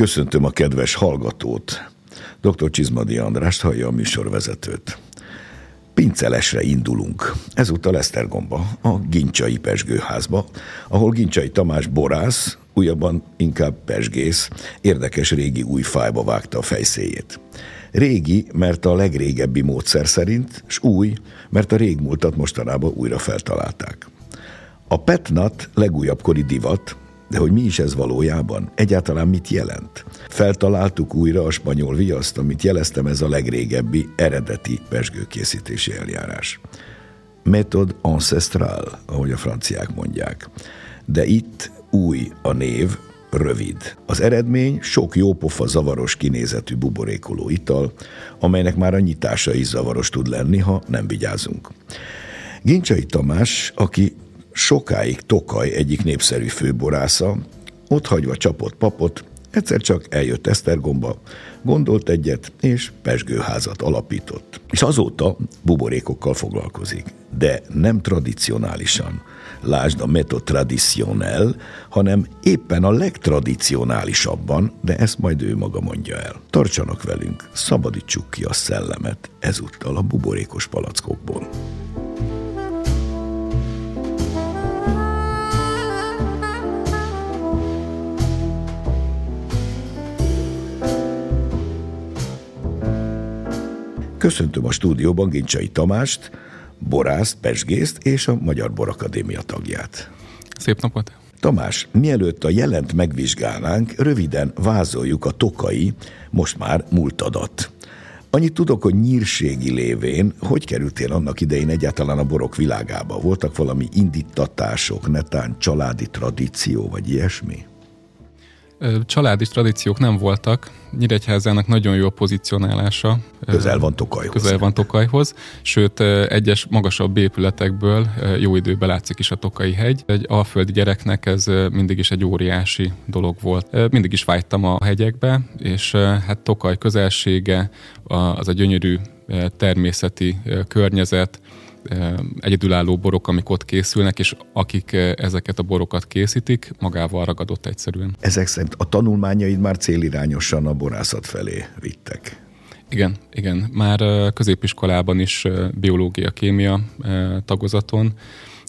Köszöntöm a kedves hallgatót. Dr. Csizmadi Andrást hallja a műsorvezetőt. Pincelesre indulunk. Ezúttal Esztergomba, a Gincsai Pesgőházba, ahol Gincsai Tamás borász, újabban inkább pesgész, érdekes régi új fájba vágta a fejszéjét. Régi, mert a legrégebbi módszer szerint, s új, mert a régmúltat mostanában újra feltalálták. A petnat legújabb kori divat, de hogy mi is ez valójában? Egyáltalán mit jelent? Feltaláltuk újra a spanyol viaszt, amit jeleztem, ez a legrégebbi, eredeti pesgőkészítési eljárás. Metod ancestral, ahogy a franciák mondják. De itt új a név, rövid. Az eredmény sok jópofa zavaros kinézetű buborékoló ital, amelynek már a nyitása is zavaros tud lenni, ha nem vigyázunk. Gincsai Tamás, aki sokáig Tokaj egyik népszerű főborásza, ott hagyva csapott papot, egyszer csak eljött Esztergomba, gondolt egyet, és pesgőházat alapított. És azóta buborékokkal foglalkozik, de nem tradicionálisan. Lásd a metod tradicionel, hanem éppen a legtradicionálisabban, de ezt majd ő maga mondja el. Tartsanak velünk, szabadítsuk ki a szellemet ezúttal a buborékos palackokból. Köszöntöm a stúdióban Gincsai Tamást, borászt, pesgészt és a Magyar Borakadémia tagját. Szép napot! Tamás, mielőtt a jelent megvizsgálnánk, röviden vázoljuk a tokai, most már múltadat. Annyit tudok, hogy nyírségi lévén, hogy kerültél annak idején egyáltalán a borok világába? Voltak valami indítatások, netán családi tradíció, vagy ilyesmi? Családi tradíciók nem voltak. Nyíregyházának nagyon jó a pozicionálása. Közel van Tokajhoz. Közel van Tokajhoz, sőt egyes magasabb épületekből jó időben látszik is a Tokai hegy. Egy alföldi gyereknek ez mindig is egy óriási dolog volt. Mindig is vágytam a hegyekbe, és hát Tokaj közelsége, az a gyönyörű természeti környezet, egyedülálló borok, amik ott készülnek, és akik ezeket a borokat készítik, magával ragadott egyszerűen. Ezek szerint a tanulmányaid már célirányosan a borászat felé vittek. Igen, igen. Már középiskolában is biológia, kémia tagozaton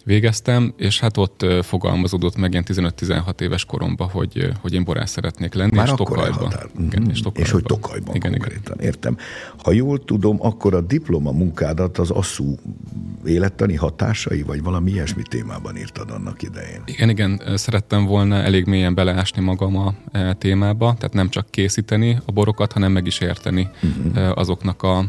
végeztem, és hát ott fogalmazódott meg ilyen 15-16 éves koromban, hogy, hogy én borász szeretnék lenni. Már és Tokajban. Igen, és, Tokajban. és hogy Tokajban igen, konkrétan, igen. értem. Ha jól tudom, akkor a diploma munkádat az asszú élettani hatásai, vagy valami ilyesmi témában írtad annak idején. Igen, igen, szerettem volna elég mélyen beleásni magam a e, témába, tehát nem csak készíteni a borokat, hanem meg is érteni uh-huh. azoknak a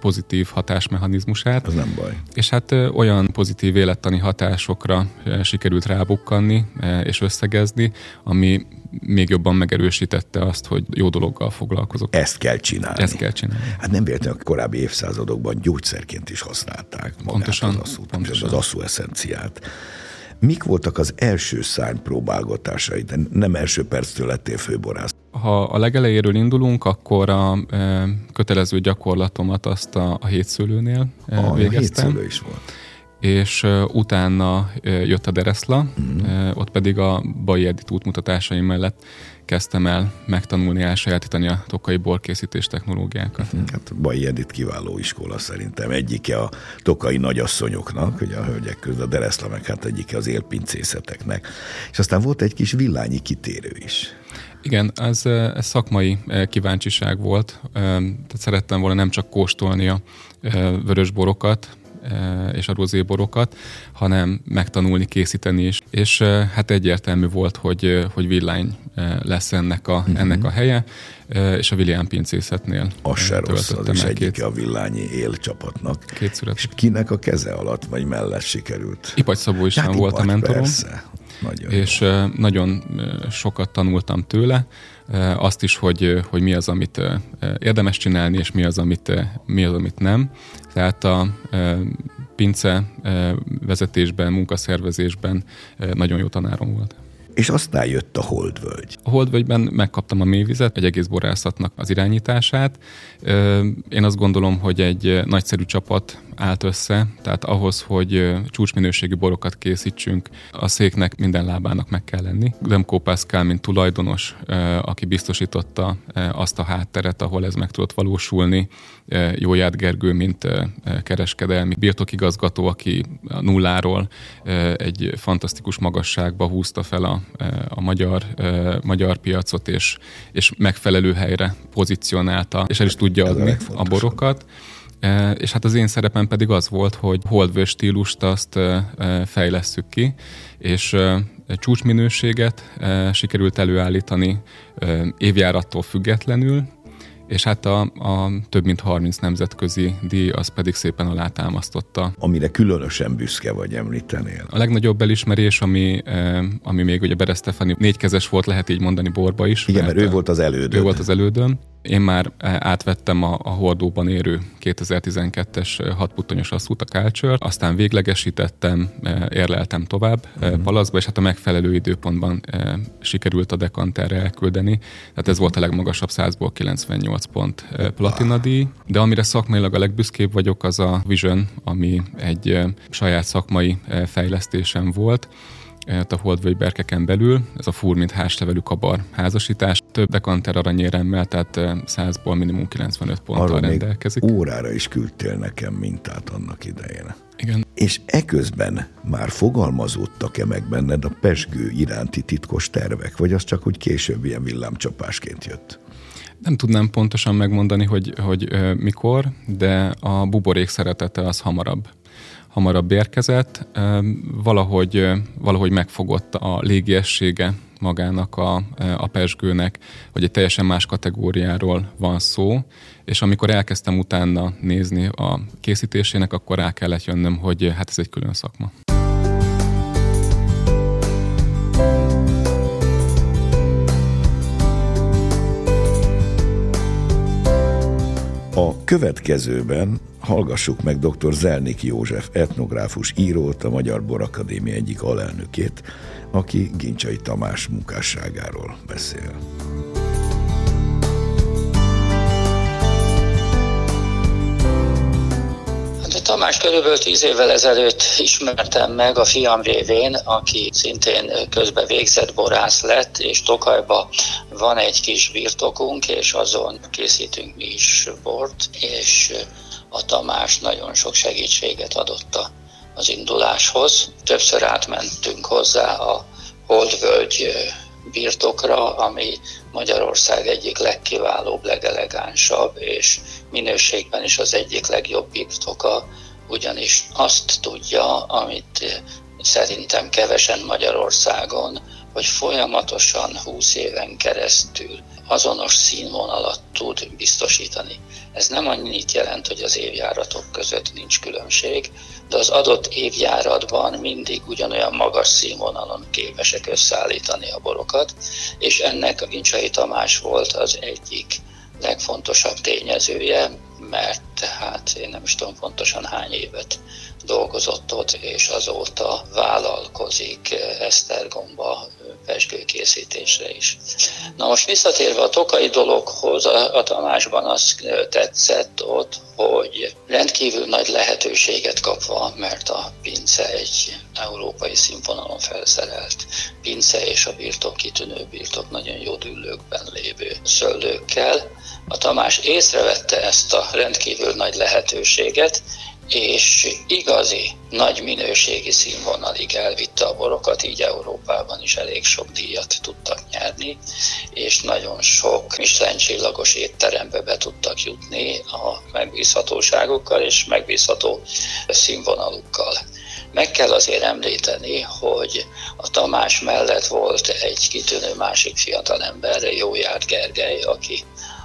pozitív hatásmechanizmusát. Az nem baj. És hát olyan pozitív élettani hatásokra sikerült rábukkanni és összegezni, ami még jobban megerősítette azt, hogy jó dologgal foglalkozok. Ezt kell csinálni. Ezt kell csinálni. Hát nem véletlenül a korábbi évszázadokban gyógyszerként is használták magát pontosan, az asszút, pontosan. az asszú eszenciát. Mik voltak az első szárny próbálgatásai? Nem első perctől lettél főborász. Ha a legelejéről indulunk, akkor a e, kötelező gyakorlatomat azt a, a hétszőlőnél e, ah, végeztem. A hétszőlő is volt és utána jött a Dereszla, mm. ott pedig a Bai Edit útmutatásai mellett kezdtem el megtanulni, elsajátítani a tokai borkészítés technológiákat. Mhm. Hát Bai Edit kiváló iskola szerintem. Egyike a tokai nagyasszonyoknak, ugye a hölgyek között, a Dereszla meg hát egyike az élpincészeteknek. És aztán volt egy kis villányi kitérő is. Igen, ez, ez szakmai kíváncsiság volt. Tehát szerettem volna nem csak kóstolni a vörös borokat, Eh, és a rozéborokat, hanem megtanulni, készíteni is. És eh, hát egyértelmű volt, hogy, eh, hogy villány lesz ennek a, uh-huh. ennek a helye, és a William pincészetnél Az se rossz, az is egyike a villányi élcsapatnak. Két szület. És kinek a keze alatt, vagy mellett sikerült? Ipagy Szabó is hát volt a mentorom. Persze. Nagyon és jó. nagyon sokat tanultam tőle, azt is, hogy, hogy mi az, amit érdemes csinálni, és mi az, amit, mi az, amit nem. Tehát a pince vezetésben, munkaszervezésben nagyon jó tanárom volt. És aztán jött a Holdvölgy. A Holdvölgyben megkaptam a mélyvizet, egy egész borászatnak az irányítását. Én azt gondolom, hogy egy nagyszerű csapat állt össze, tehát ahhoz, hogy csúcsminőségű borokat készítsünk, a széknek minden lábának meg kell lenni. Demko Pascal, mint tulajdonos, aki biztosította azt a hátteret, ahol ez meg tudott valósulni, Jóját Gergő, mint kereskedelmi birtokigazgató, aki nulláról egy fantasztikus magasságba húzta fel a, a magyar, magyar piacot, és, és megfelelő helyre pozícionálta, és el is tudja adni a borokat. És hát az én szerepem pedig az volt, hogy holdvő stílust azt fejlesszük ki, és csúcsminőséget sikerült előállítani évjárattól függetlenül, és hát a, a több mint 30 nemzetközi díj az pedig szépen alátámasztotta. Amire különösen büszke vagy említenél. A legnagyobb elismerés, ami, ami még ugye Bere Stefani négykezes volt, lehet így mondani borba is. Igen, mert, mert ő volt az elődön. Ő volt az elődön. Én már eh, átvettem a, a hordóban érő 2012-es eh, hatputtonyos asszút, a Culture, aztán véglegesítettem, eh, érleltem tovább uh-huh. palacba, és hát a megfelelő időpontban sikerült a dekanterre elküldeni. Tehát ez volt a legmagasabb 100-ból 98 pont platina díj, de amire szakmailag a legbüszkébb vagyok, az a Vision, ami egy saját szakmai fejlesztésem volt a holdvölgy berkeken belül, ez a fur, mint házlevelű kabar házasítás. Több dekanter aranyéremmel, tehát 100-ból minimum 95 ponttal Arra rendelkezik. Még órára is küldtél nekem mintát annak idején. Igen. És eközben már fogalmazódtak-e meg benned a pesgő iránti titkos tervek, vagy az csak, hogy később ilyen villámcsapásként jött? Nem tudnám pontosan megmondani, hogy, hogy mikor, de a buborék szeretete az hamarabb hamarabb érkezett, valahogy, valahogy megfogott a légiessége magának a, a pesgőnek, hogy egy teljesen más kategóriáról van szó, és amikor elkezdtem utána nézni a készítésének, akkor rá kellett jönnöm, hogy hát ez egy külön szakma. A következőben hallgassuk meg dr. Zelnik József etnográfus írót, a Magyar Borakadémia egyik alelnökét, aki Gincsai Tamás munkásságáról beszél. Tamás körülbelül tíz évvel ezelőtt ismertem meg a fiam révén, aki szintén közben végzett borász lett, és Tokajba van egy kis birtokunk, és azon készítünk mi is bort, és a Tamás nagyon sok segítséget adott az induláshoz. Többször átmentünk hozzá a Holdvölgy birtokra, ami Magyarország egyik legkiválóbb, legelegánsabb, és minőségben is az egyik legjobb birtoka, ugyanis azt tudja, amit szerintem kevesen Magyarországon, hogy folyamatosan 20 éven keresztül azonos színvonalat tud biztosítani. Ez nem annyit jelent, hogy az évjáratok között nincs különbség, de az adott évjáratban mindig ugyanolyan magas színvonalon képesek összeállítani a borokat, és ennek a Gincsai Tamás volt az egyik legfontosabb tényezője, mert hát én nem is tudom pontosan hány évet dolgozott ott, és azóta vállalkozik Esztergomba pesgőkészítésre is. Na most visszatérve a tokai dologhoz, a, Tamásban az tetszett ott, hogy rendkívül nagy lehetőséget kapva, mert a pince egy európai színvonalon felszerelt pince és a birtok kitűnő birtok nagyon jó dűlőkben lévő szöllőkkel. A Tamás észrevette ezt a rendkívül nagy lehetőséget, és igazi nagy minőségi színvonalig elvitte a borokat, így Európában is elég sok díjat tudtak nyerni, és nagyon sok Michelin csillagos étterembe be tudtak jutni a megbízhatóságokkal és megbízható színvonalukkal. Meg kell azért említeni, hogy a Tamás mellett volt egy kitűnő másik fiatalember, Jóját Gergely, aki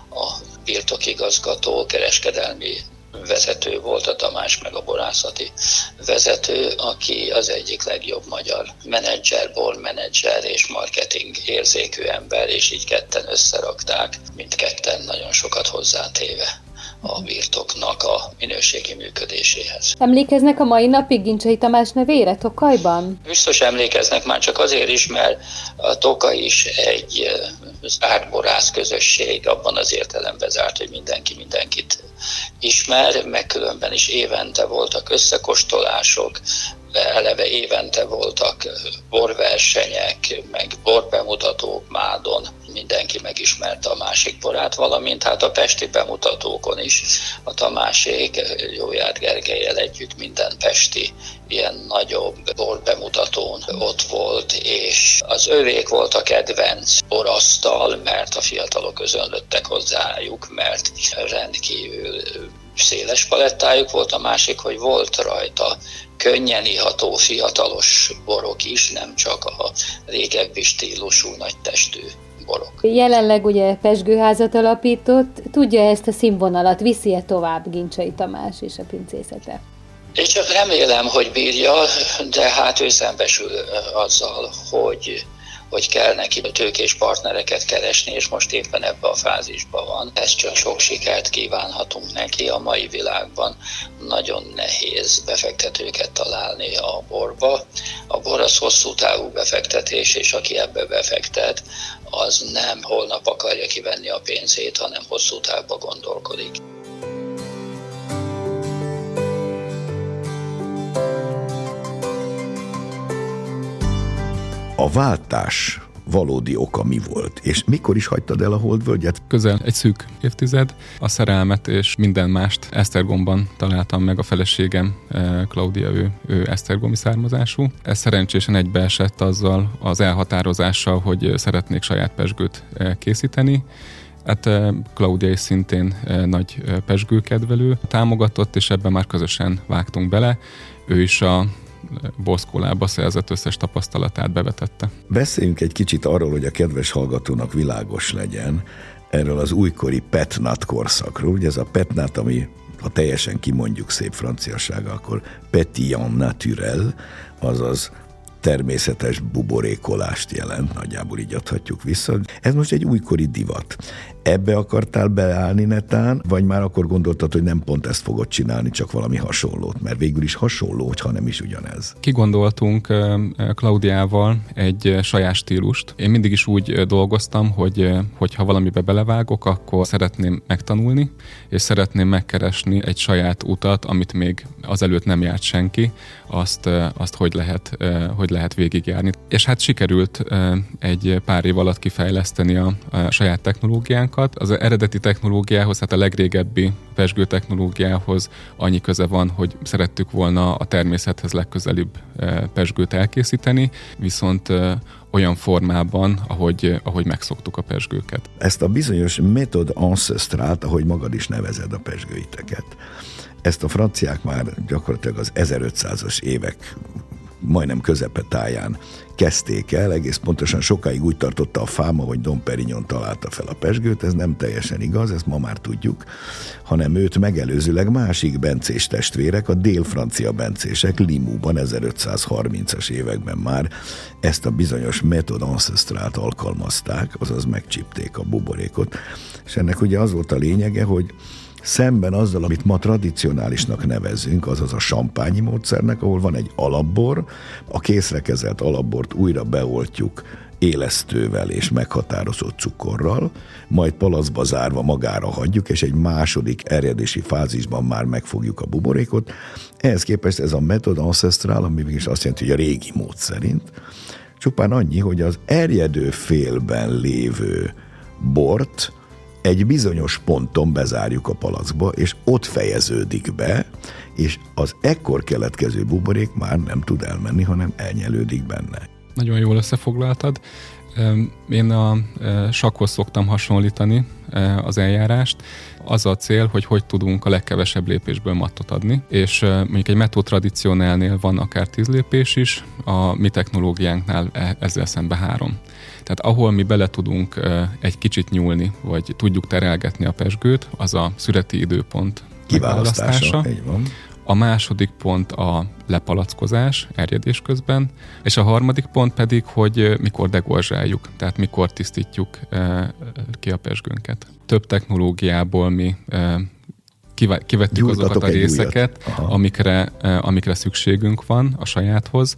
a birtokigazgató, kereskedelmi vezető volt a Tamás, meg a borászati vezető, aki az egyik legjobb magyar menedzser, menedzser és marketing érzékű ember, és így ketten összerakták, mindketten nagyon sokat hozzátéve a birtoknak a minőségi működéséhez. Emlékeznek a mai napig Gincsei Tamás nevére Tokajban? Biztos emlékeznek már csak azért is, mert a Tokaj is egy zárt borász közösség, abban az értelemben zárt, hogy mindenki mindenkit ismer, meg különben is évente voltak összekostolások, eleve évente voltak borversenyek, meg borbemutatók Mádon, mindenki megismerte a másik borát, valamint hát a pesti bemutatókon is. A Tamásék Jóját Gergelyel együtt minden pesti ilyen nagyobb borbemutatón ott volt, és az övék volt a kedvenc borasztal, mert a fiatalok közönlöttek hozzájuk, mert rendkívül széles palettájuk volt, a másik, hogy volt rajta könnyen iható fiatalos borok is, nem csak a régebbi stílusú nagy testű borok. Jelenleg ugye Pesgőházat alapított, tudja ezt a színvonalat, viszi-e tovább Gincsai Tamás és a pincészete? Én csak remélem, hogy bírja, de hát ő szembesül azzal, hogy hogy kell neki tőkés partnereket keresni, és most éppen ebbe a fázisban van. Ez csak sok sikert kívánhatunk neki a mai világban. Nagyon nehéz befektetőket találni a borba. A bor az hosszú távú befektetés, és aki ebbe befektet, az nem holnap akarja kivenni a pénzét, hanem hosszú távba gondolkodik. A váltás valódi oka mi volt, és mikor is hagytad el a Holdvölgyet? Közel egy szűk évtized. A szerelmet és minden mást Esztergomban találtam meg a feleségem, eh, Claudia, ő, ő Esztergomi származású. Ez szerencsésen egybeesett azzal az elhatározással, hogy szeretnék saját pesgőt eh, készíteni. Hát eh, Claudia is szintén nagy pesgőkedvelő támogatott, és ebben már közösen vágtunk bele. Ő is a Boszkólába szerzett összes tapasztalatát bevetette. Beszéljünk egy kicsit arról, hogy a kedves hallgatónak világos legyen, erről az újkori petnat korszakról. Ugye ez a petnat, ami ha teljesen kimondjuk szép franciasága, akkor petit naturel, azaz természetes buborékolást jelent, nagyjából így adhatjuk vissza. Ez most egy újkori divat. Ebbe akartál beállni netán, vagy már akkor gondoltad, hogy nem pont ezt fogod csinálni, csak valami hasonlót? Mert végül is hasonló, hogyha nem is ugyanez. Kigondoltunk Klaudiával egy saját stílust. Én mindig is úgy dolgoztam, hogy hogyha valamibe belevágok, akkor szeretném megtanulni, és szeretném megkeresni egy saját utat, amit még azelőtt nem járt senki, azt, azt hogy, lehet, hogy lehet végigjárni. És hát sikerült egy pár év alatt kifejleszteni a, a saját technológiánkat. Az eredeti technológiához, hát a legrégebbi pesgő technológiához annyi köze van, hogy szerettük volna a természethez legközelibb pesgőt elkészíteni, viszont olyan formában, ahogy, ahogy megszoktuk a pesgőket. Ezt a bizonyos metod ancestrált, ahogy magad is nevezed a pesgőiteket, ezt a franciák már gyakorlatilag az 1500-as évek majdnem közepetáján kezdték el, egész pontosan sokáig úgy tartotta a fáma, hogy Dom Perignon találta fel a pesgőt, ez nem teljesen igaz, ezt ma már tudjuk, hanem őt megelőzőleg másik bencés testvérek, a dél-francia bencések Limúban 1530-as években már ezt a bizonyos metod ancestrát alkalmazták, azaz megcsipték a buborékot, és ennek ugye az volt a lényege, hogy szemben azzal, amit ma tradicionálisnak nevezünk, azaz a sampányi módszernek, ahol van egy alapbor, a készre kezelt alapbort újra beoltjuk élesztővel és meghatározott cukorral, majd palacba zárva magára hagyjuk, és egy második erjedési fázisban már megfogjuk a buborékot. Ehhez képest ez a metod ancestral, ami mégis azt jelenti, hogy a régi mód szerint, csupán annyi, hogy az erjedő félben lévő bort egy bizonyos ponton bezárjuk a palackba, és ott fejeződik be, és az ekkor keletkező buborék már nem tud elmenni, hanem elnyelődik benne. Nagyon jól összefoglaltad. Én a sakhoz szoktam hasonlítani az eljárást. Az a cél, hogy hogy tudunk a legkevesebb lépésből mattot adni, és mondjuk egy metó tradicionálnél van akár tíz lépés is, a mi technológiánknál e, ezzel szembe három. Tehát ahol mi bele tudunk egy kicsit nyúlni, vagy tudjuk terelgetni a pesgőt, az a szüreti időpont kiválasztása. Így van. A második pont a lepalackozás erjedés közben, és a harmadik pont pedig, hogy mikor degorzsáljuk, tehát mikor tisztítjuk ki a pesgőnket. Több technológiából mi kivettük Gyújtatok azokat a részeket, amikre, amikre szükségünk van a sajáthoz,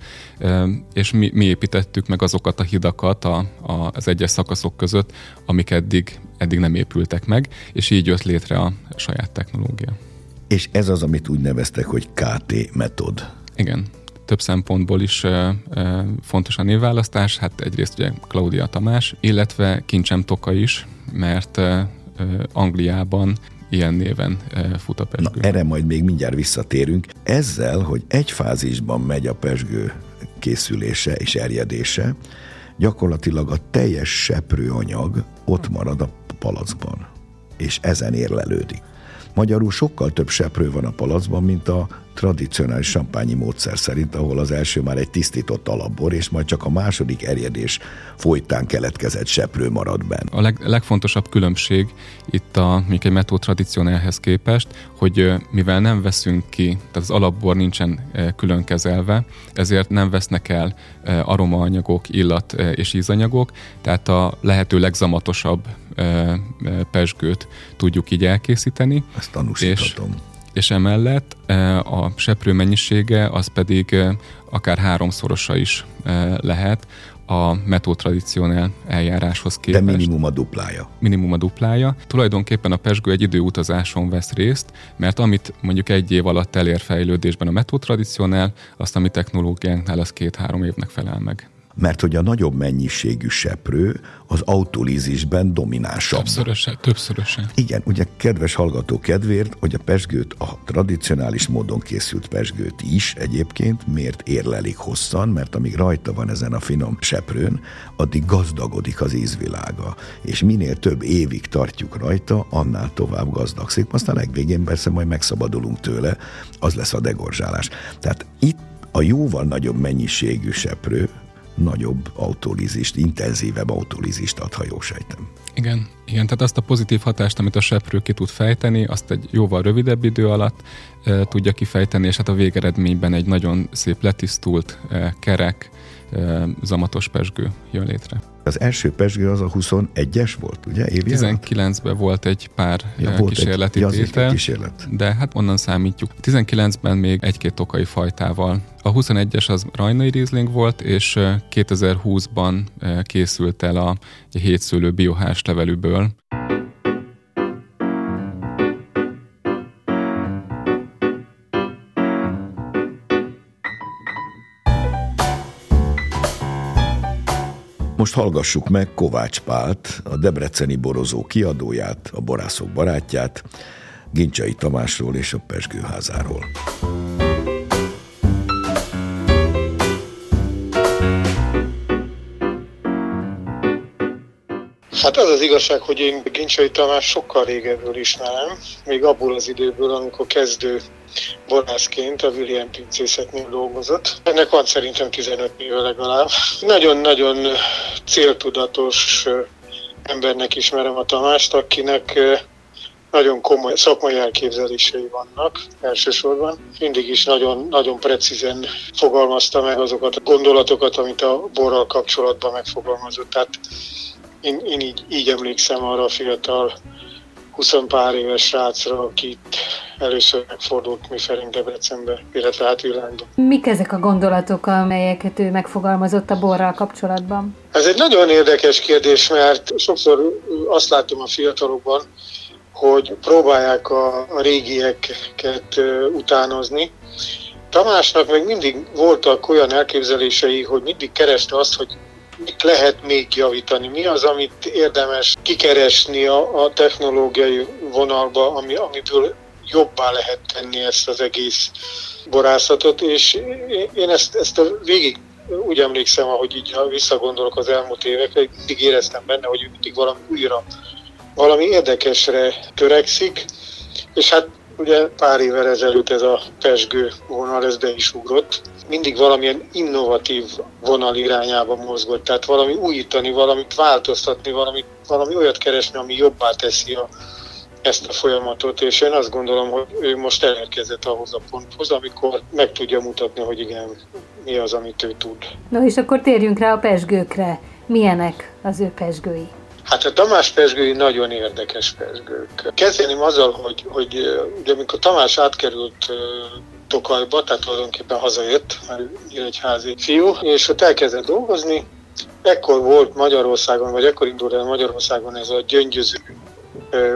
és mi, mi építettük meg azokat a hidakat a, a, az egyes szakaszok között, amik eddig, eddig nem épültek meg, és így jött létre a saját technológia. És ez az, amit úgy neveztek, hogy KT metod. Igen, több szempontból is fontos a névválasztás, hát egyrészt ugye Claudia Tamás, illetve Kincsem Toka is, mert Angliában ilyen néven fut a pesgő. Na, erre majd még mindjárt visszatérünk. Ezzel, hogy egy fázisban megy a pesgő készülése és erjedése, gyakorlatilag a teljes seprőanyag ott marad a palacban, és ezen érlelődik. Magyarul sokkal több seprő van a palacban, mint a tradicionális sampányi módszer szerint, ahol az első már egy tisztított alapbor, és majd csak a második erjedés folytán keletkezett seprő marad benne. A leg, legfontosabb különbség itt a, még egy metó tradicionálhez képest, hogy mivel nem veszünk ki, tehát az alapbor nincsen külön kezelve, ezért nem vesznek el aromaanyagok, illat és ízanyagok, tehát a lehető legzamatosabb pesgőt tudjuk így elkészíteni. Ezt tanúsíthatom. És és emellett e, a seprő mennyisége az pedig e, akár háromszorosa is e, lehet a metó tradicionál eljáráshoz képest. De minimum a duplája. Minimum a duplája. Tulajdonképpen a pesgő egy időutazáson vesz részt, mert amit mondjuk egy év alatt elér fejlődésben a metó tradicionál, azt a mi technológiánknál az két-három évnek felel meg mert hogy a nagyobb mennyiségű seprő az autolízisben dominánsabb. Többszörösen, többszörösen. Igen, ugye kedves hallgató kedvéért, hogy a pesgőt, a tradicionális módon készült pesgőt is egyébként miért érlelik hosszan, mert amíg rajta van ezen a finom seprőn, addig gazdagodik az ízvilága. És minél több évig tartjuk rajta, annál tovább gazdagszik. Aztán legvégén persze majd megszabadulunk tőle, az lesz a degorzsálás. Tehát itt a jóval nagyobb mennyiségű seprő, nagyobb autolízist, intenzívebb autolízist ad, ha jól sejtem. Igen, igen, tehát azt a pozitív hatást, amit a seprő ki tud fejteni, azt egy jóval rövidebb idő alatt e, tudja kifejteni, és hát a végeredményben egy nagyon szép letisztult, e, kerek, zamatos pesgő jön létre. Az első pesgő az a 21-es volt, ugye? 19-ben volt egy pár ja, volt kísérleti egy, tétel, egy kísérlet. de hát onnan számítjuk. 19-ben még egy-két tokai fajtával. A 21-es az rajnai Riesling volt, és 2020-ban készült el a hétszőlő biohás levelűből. Most hallgassuk meg Kovács Pált, a Debreceni borozó kiadóját, a borászok barátját, Gincsai Tamásról és a Pesgőházáról. Hát az az igazság, hogy én Gincsai Tamás sokkal régebből ismerem, még abból az időből, amikor kezdő borászként a William pincészetnél dolgozott. Ennek van szerintem 15 éve legalább. Nagyon-nagyon céltudatos embernek ismerem a Tamást, akinek nagyon komoly szakmai elképzelései vannak elsősorban. Mindig is nagyon, nagyon precízen fogalmazta meg azokat a gondolatokat, amit a borral kapcsolatban megfogalmazott. Tehát én, én így, így emlékszem arra a fiatal 20 pár éves srácra, akit először megfordult mi Ferenc Debrecenbe, illetve hát világban. Mik ezek a gondolatok, amelyeket ő megfogalmazott a borral kapcsolatban? Ez egy nagyon érdekes kérdés, mert sokszor azt látom a fiatalokban, hogy próbálják a, a régieket utánozni. Tamásnak meg mindig voltak olyan elképzelései, hogy mindig kereste azt, hogy mit lehet még javítani, mi az, amit érdemes kikeresni a, a technológiai vonalba, ami, amiből jobbá lehet tenni ezt az egész borászatot, és én ezt, ezt a végig úgy emlékszem, ahogy így visszagondolok az elmúlt évekre, mindig éreztem benne, hogy mindig valami újra, valami érdekesre törekszik, és hát ugye pár évvel ezelőtt ez a pesgő vonal, ez be is ugrott, mindig valamilyen innovatív vonal irányába mozgott, tehát valami újítani, valamit változtatni, valami, valami olyat keresni, ami jobbá teszi a, ezt a folyamatot, és én azt gondolom, hogy ő most elérkezett ahhoz a ponthoz, amikor meg tudja mutatni, hogy igen, mi az, amit ő tud. No és akkor térjünk rá a pesgőkre. Milyenek az ő pesgői? Hát a Tamás pesgői nagyon érdekes pesgők. Kezdeném azzal, hogy, hogy ugye amikor Tamás átkerült Tokajba, tehát tulajdonképpen hazajött, mert egy fiú, és ott elkezdett dolgozni, ekkor volt Magyarországon, vagy ekkor indult el Magyarországon ez a gyöngyöző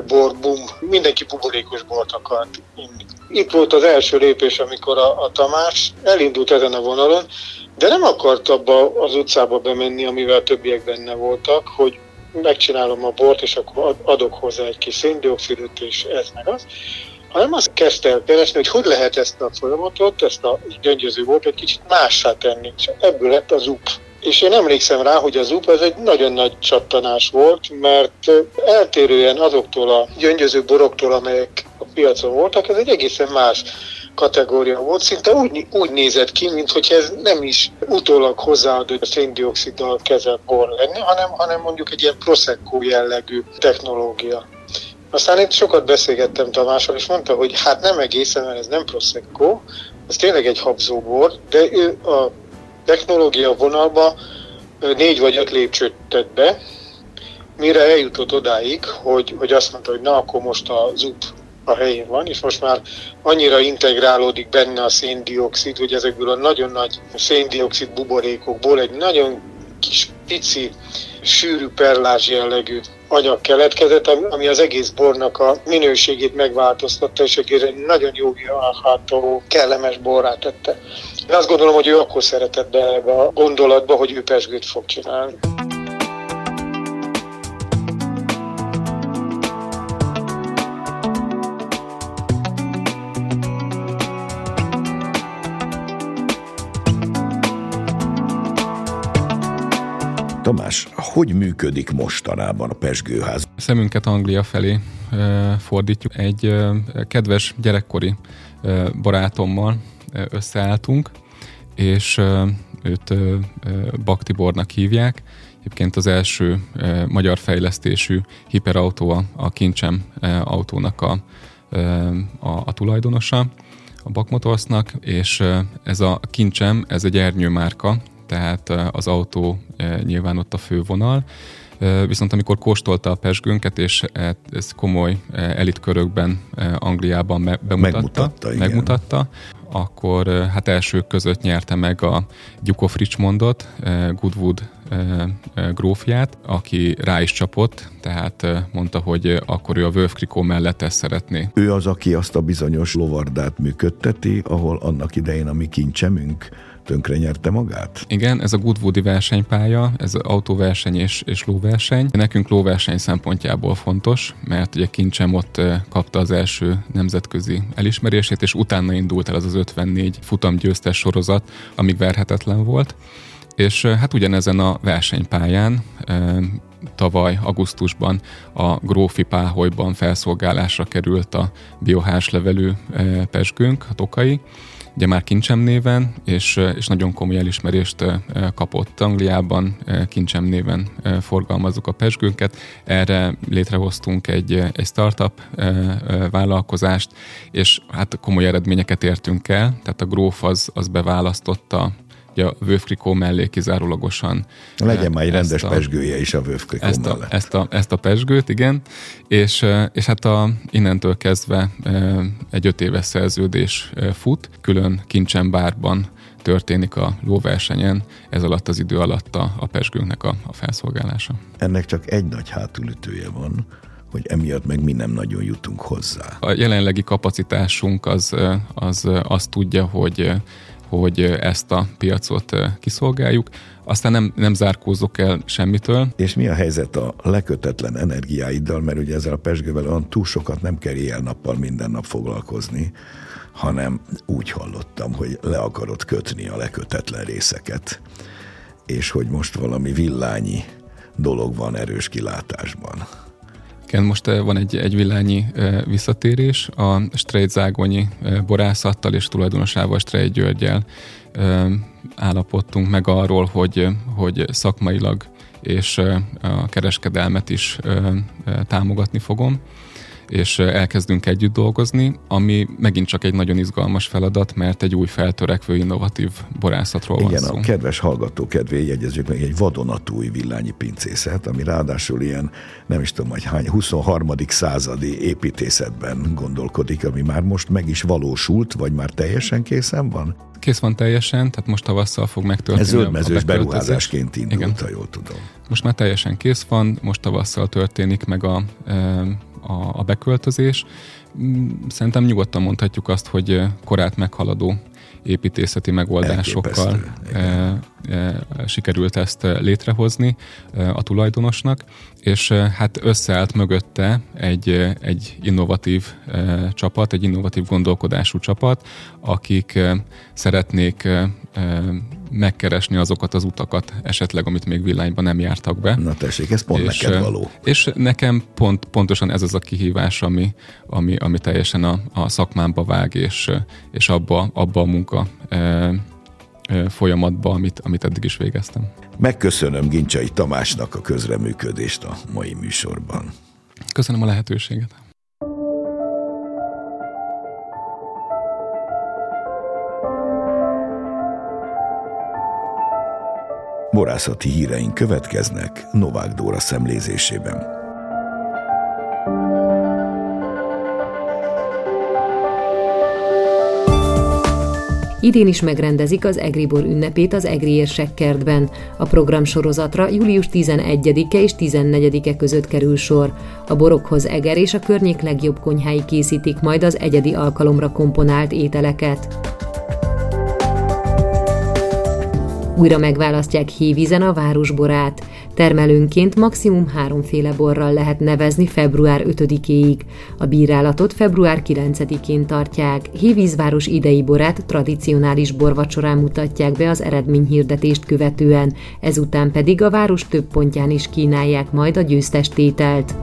borbum, mindenki buborékos bort akart inni. Itt volt az első lépés, amikor a, a Tamás elindult ezen a vonalon, de nem akart abba az utcába bemenni, amivel többiek benne voltak, hogy megcsinálom a bort, és akkor adok hozzá egy kis széndiokszidot, és ez meg az, hanem azt kezdte el keresni, hogy hogy lehet ezt a folyamatot, ezt a gyöngyöző bort egy kicsit mássá tenni. És ebből lett az UP. És én emlékszem rá, hogy az UP ez egy nagyon nagy csattanás volt, mert eltérően azoktól a gyöngyöző boroktól, amelyek a piacon voltak, ez egy egészen más kategória volt, szinte úgy, úgy nézett ki, mintha ez nem is utólag hozzáadott széndioksziddal kezelt bor lenni, hanem, hanem mondjuk egy ilyen Prosecco jellegű technológia. Aztán itt sokat beszélgettem Tamással, és mondta, hogy hát nem egészen, mert ez nem Prosecco, ez tényleg egy habzóbor, de ő a technológia vonalba négy vagy öt lépcsőt tett be, mire eljutott odáig, hogy, hogy azt mondta, hogy na, akkor most a ZUP a helyén van, és most már annyira integrálódik benne a széndiokszid, hogy ezekből a nagyon nagy széndiokszid buborékokból egy nagyon kis pici, sűrű perlás jellegű anyag keletkezett, ami az egész bornak a minőségét megváltoztatta, és egy nagyon jó ható, kellemes borrá tette. Én azt gondolom, hogy ő akkor szeretett be ebbe a gondolatba, hogy ő pesgőt fog csinálni. Tamás, hogy működik mostanában a Pesgőház? Szemünket Anglia felé fordítjuk. Egy kedves gyerekkori barátommal összeálltunk, és őt Baktibornak hívják. Egyébként az első magyar fejlesztésű hiperautó a Kincsem autónak a, a, a tulajdonosa a Bakmotorsnak, és ez a Kincsem, ez egy ernyőmárka, tehát az autó nyilván ott a fővonal, Viszont amikor kóstolta a pesgőnket, és ez komoly elitkörökben Angliában bemutatta, megmutatta, megmutatta akkor hát elsők között nyerte meg a Duke of Richmondot, Goodwood grófját, aki rá is csapott, tehát mondta, hogy akkor ő a Wolf Krikó mellett ezt szeretné. Ő az, aki azt a bizonyos lovardát működteti, ahol annak idején a mi kincsemünk tönkre nyerte magát? Igen, ez a Goodwoodi versenypálya, ez autóverseny és, és lóverseny. Nekünk lóverseny szempontjából fontos, mert ugye Kincsem ott kapta az első nemzetközi elismerését, és utána indult el az az 54 futamgyőztes sorozat, amíg verhetetlen volt. És hát ugyanezen a versenypályán tavaly augusztusban a Grófi Páholyban felszolgálásra került a biohás levelű pesgőnk, a tokai, ugye már Kincsem néven, és, és nagyon komoly elismerést kapott Angliában, Kincsem néven forgalmazzuk a pesgőnket. Erre létrehoztunk egy, egy startup vállalkozást, és hát komoly eredményeket értünk el, tehát a Gróf az, az beválasztotta a Vövkrikó mellé kizárólagosan. Legyen már egy rendes a, pesgője is a Vövkrikó ezt a, ezt, a, ezt a pesgőt, igen. És, és hát a, innentől kezdve egy öt éves szerződés fut, külön kincsen bárban történik a lóversenyen, ez alatt az idő alatt a, a pesgőnknek a, a felszolgálása. Ennek csak egy nagy hátulütője van, hogy emiatt meg mi nem nagyon jutunk hozzá. A jelenlegi kapacitásunk az, az azt tudja, hogy hogy ezt a piacot kiszolgáljuk. Aztán nem, nem zárkózok el semmitől. És mi a helyzet a lekötetlen energiáiddal, mert ugye ezzel a pesgővel olyan túl sokat nem kell éjjel-nappal minden nap foglalkozni, hanem úgy hallottam, hogy le akarod kötni a lekötetlen részeket, és hogy most valami villányi dolog van erős kilátásban. Igen, most eh, van egy, egy villányi eh, visszatérés a Strejt Zágonyi eh, borászattal és tulajdonosával Strejt Györgyel állapodtunk meg arról, hogy, hogy szakmailag és a kereskedelmet is támogatni fogom. És elkezdünk együtt dolgozni, ami megint csak egy nagyon izgalmas feladat, mert egy új feltörekvő innovatív borászatról Igen, van szó. a kedves hallgató kedvé jegyezzük meg egy vadonatúj villányi pincészet, ami ráadásul ilyen, nem is tudom, hogy hány, 23. századi építészetben gondolkodik, ami már most meg is valósult, vagy már teljesen készen van? Kész van teljesen, tehát most tavasszal fog megtörténni. Ez zöldmezős beruházásként indult, Igen. ha jól tudom. Most már teljesen kész van, most tavasszal történik meg a, a, a beköltözés. Mm, szerintem nyugodtan mondhatjuk azt, hogy korát meghaladó építészeti megoldásokkal e, e, sikerült ezt létrehozni a tulajdonosnak, és hát összeállt mögötte egy, egy innovatív csapat, egy innovatív gondolkodású csapat, akik szeretnék megkeresni azokat az utakat esetleg, amit még villányban nem jártak be. Na tessék, ez pont és, neked való. És nekem pont, pontosan ez az a kihívás, ami, ami, ami teljesen a, a szakmámba vág, és, és abba, abba a munka e, folyamatba, amit, amit eddig is végeztem. Megköszönöm Gincsai Tamásnak a közreműködést a mai műsorban. Köszönöm a lehetőséget. Borászati híreink következnek Novák Dóra szemlézésében. Idén is megrendezik az Egribor ünnepét az Egri Érsek kertben. A program sorozatra július 11-e és 14-e között kerül sor. A borokhoz Eger és a környék legjobb konyhái készítik majd az egyedi alkalomra komponált ételeket. Újra megválasztják hévízen a városborát. Termelőnként maximum háromféle borral lehet nevezni február 5-éig. A bírálatot február 9-én tartják. Hévízváros idei borát tradicionális borvacsorán mutatják be az eredményhirdetést követően, ezután pedig a város több pontján is kínálják majd a győztes tételt.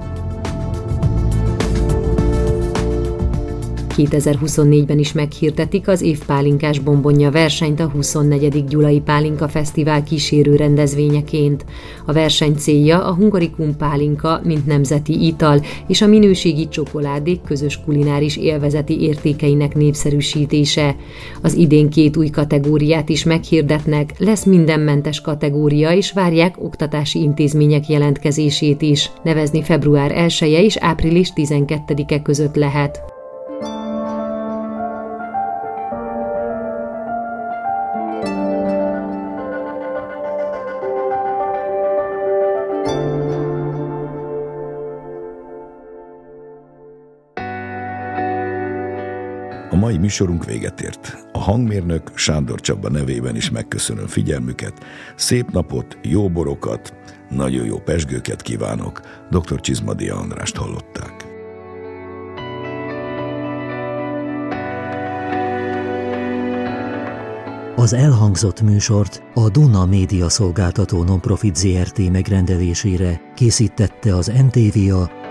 2024-ben is meghirdetik az évpálinkás bombonja versenyt a 24. Gyulai Pálinka Fesztivál kísérő rendezvényeként. A verseny célja a hungarikum pálinka, mint nemzeti ital, és a minőségi csokoládék közös kulináris élvezeti értékeinek népszerűsítése. Az idén két új kategóriát is meghirdetnek, lesz mindenmentes kategória, és várják oktatási intézmények jelentkezését is. Nevezni február 1 -e és április 12-e között lehet. Műsorunk véget ért. A hangmérnök Sándor Csaba nevében is megköszönöm figyelmüket. Szép napot, jó borokat, nagyon jó pesgőket kívánok. Dr. Csizmadi Andrást hallották. Az elhangzott műsort a Duna Média Szolgáltató Nonprofit ZRT megrendelésére készítette az NTVA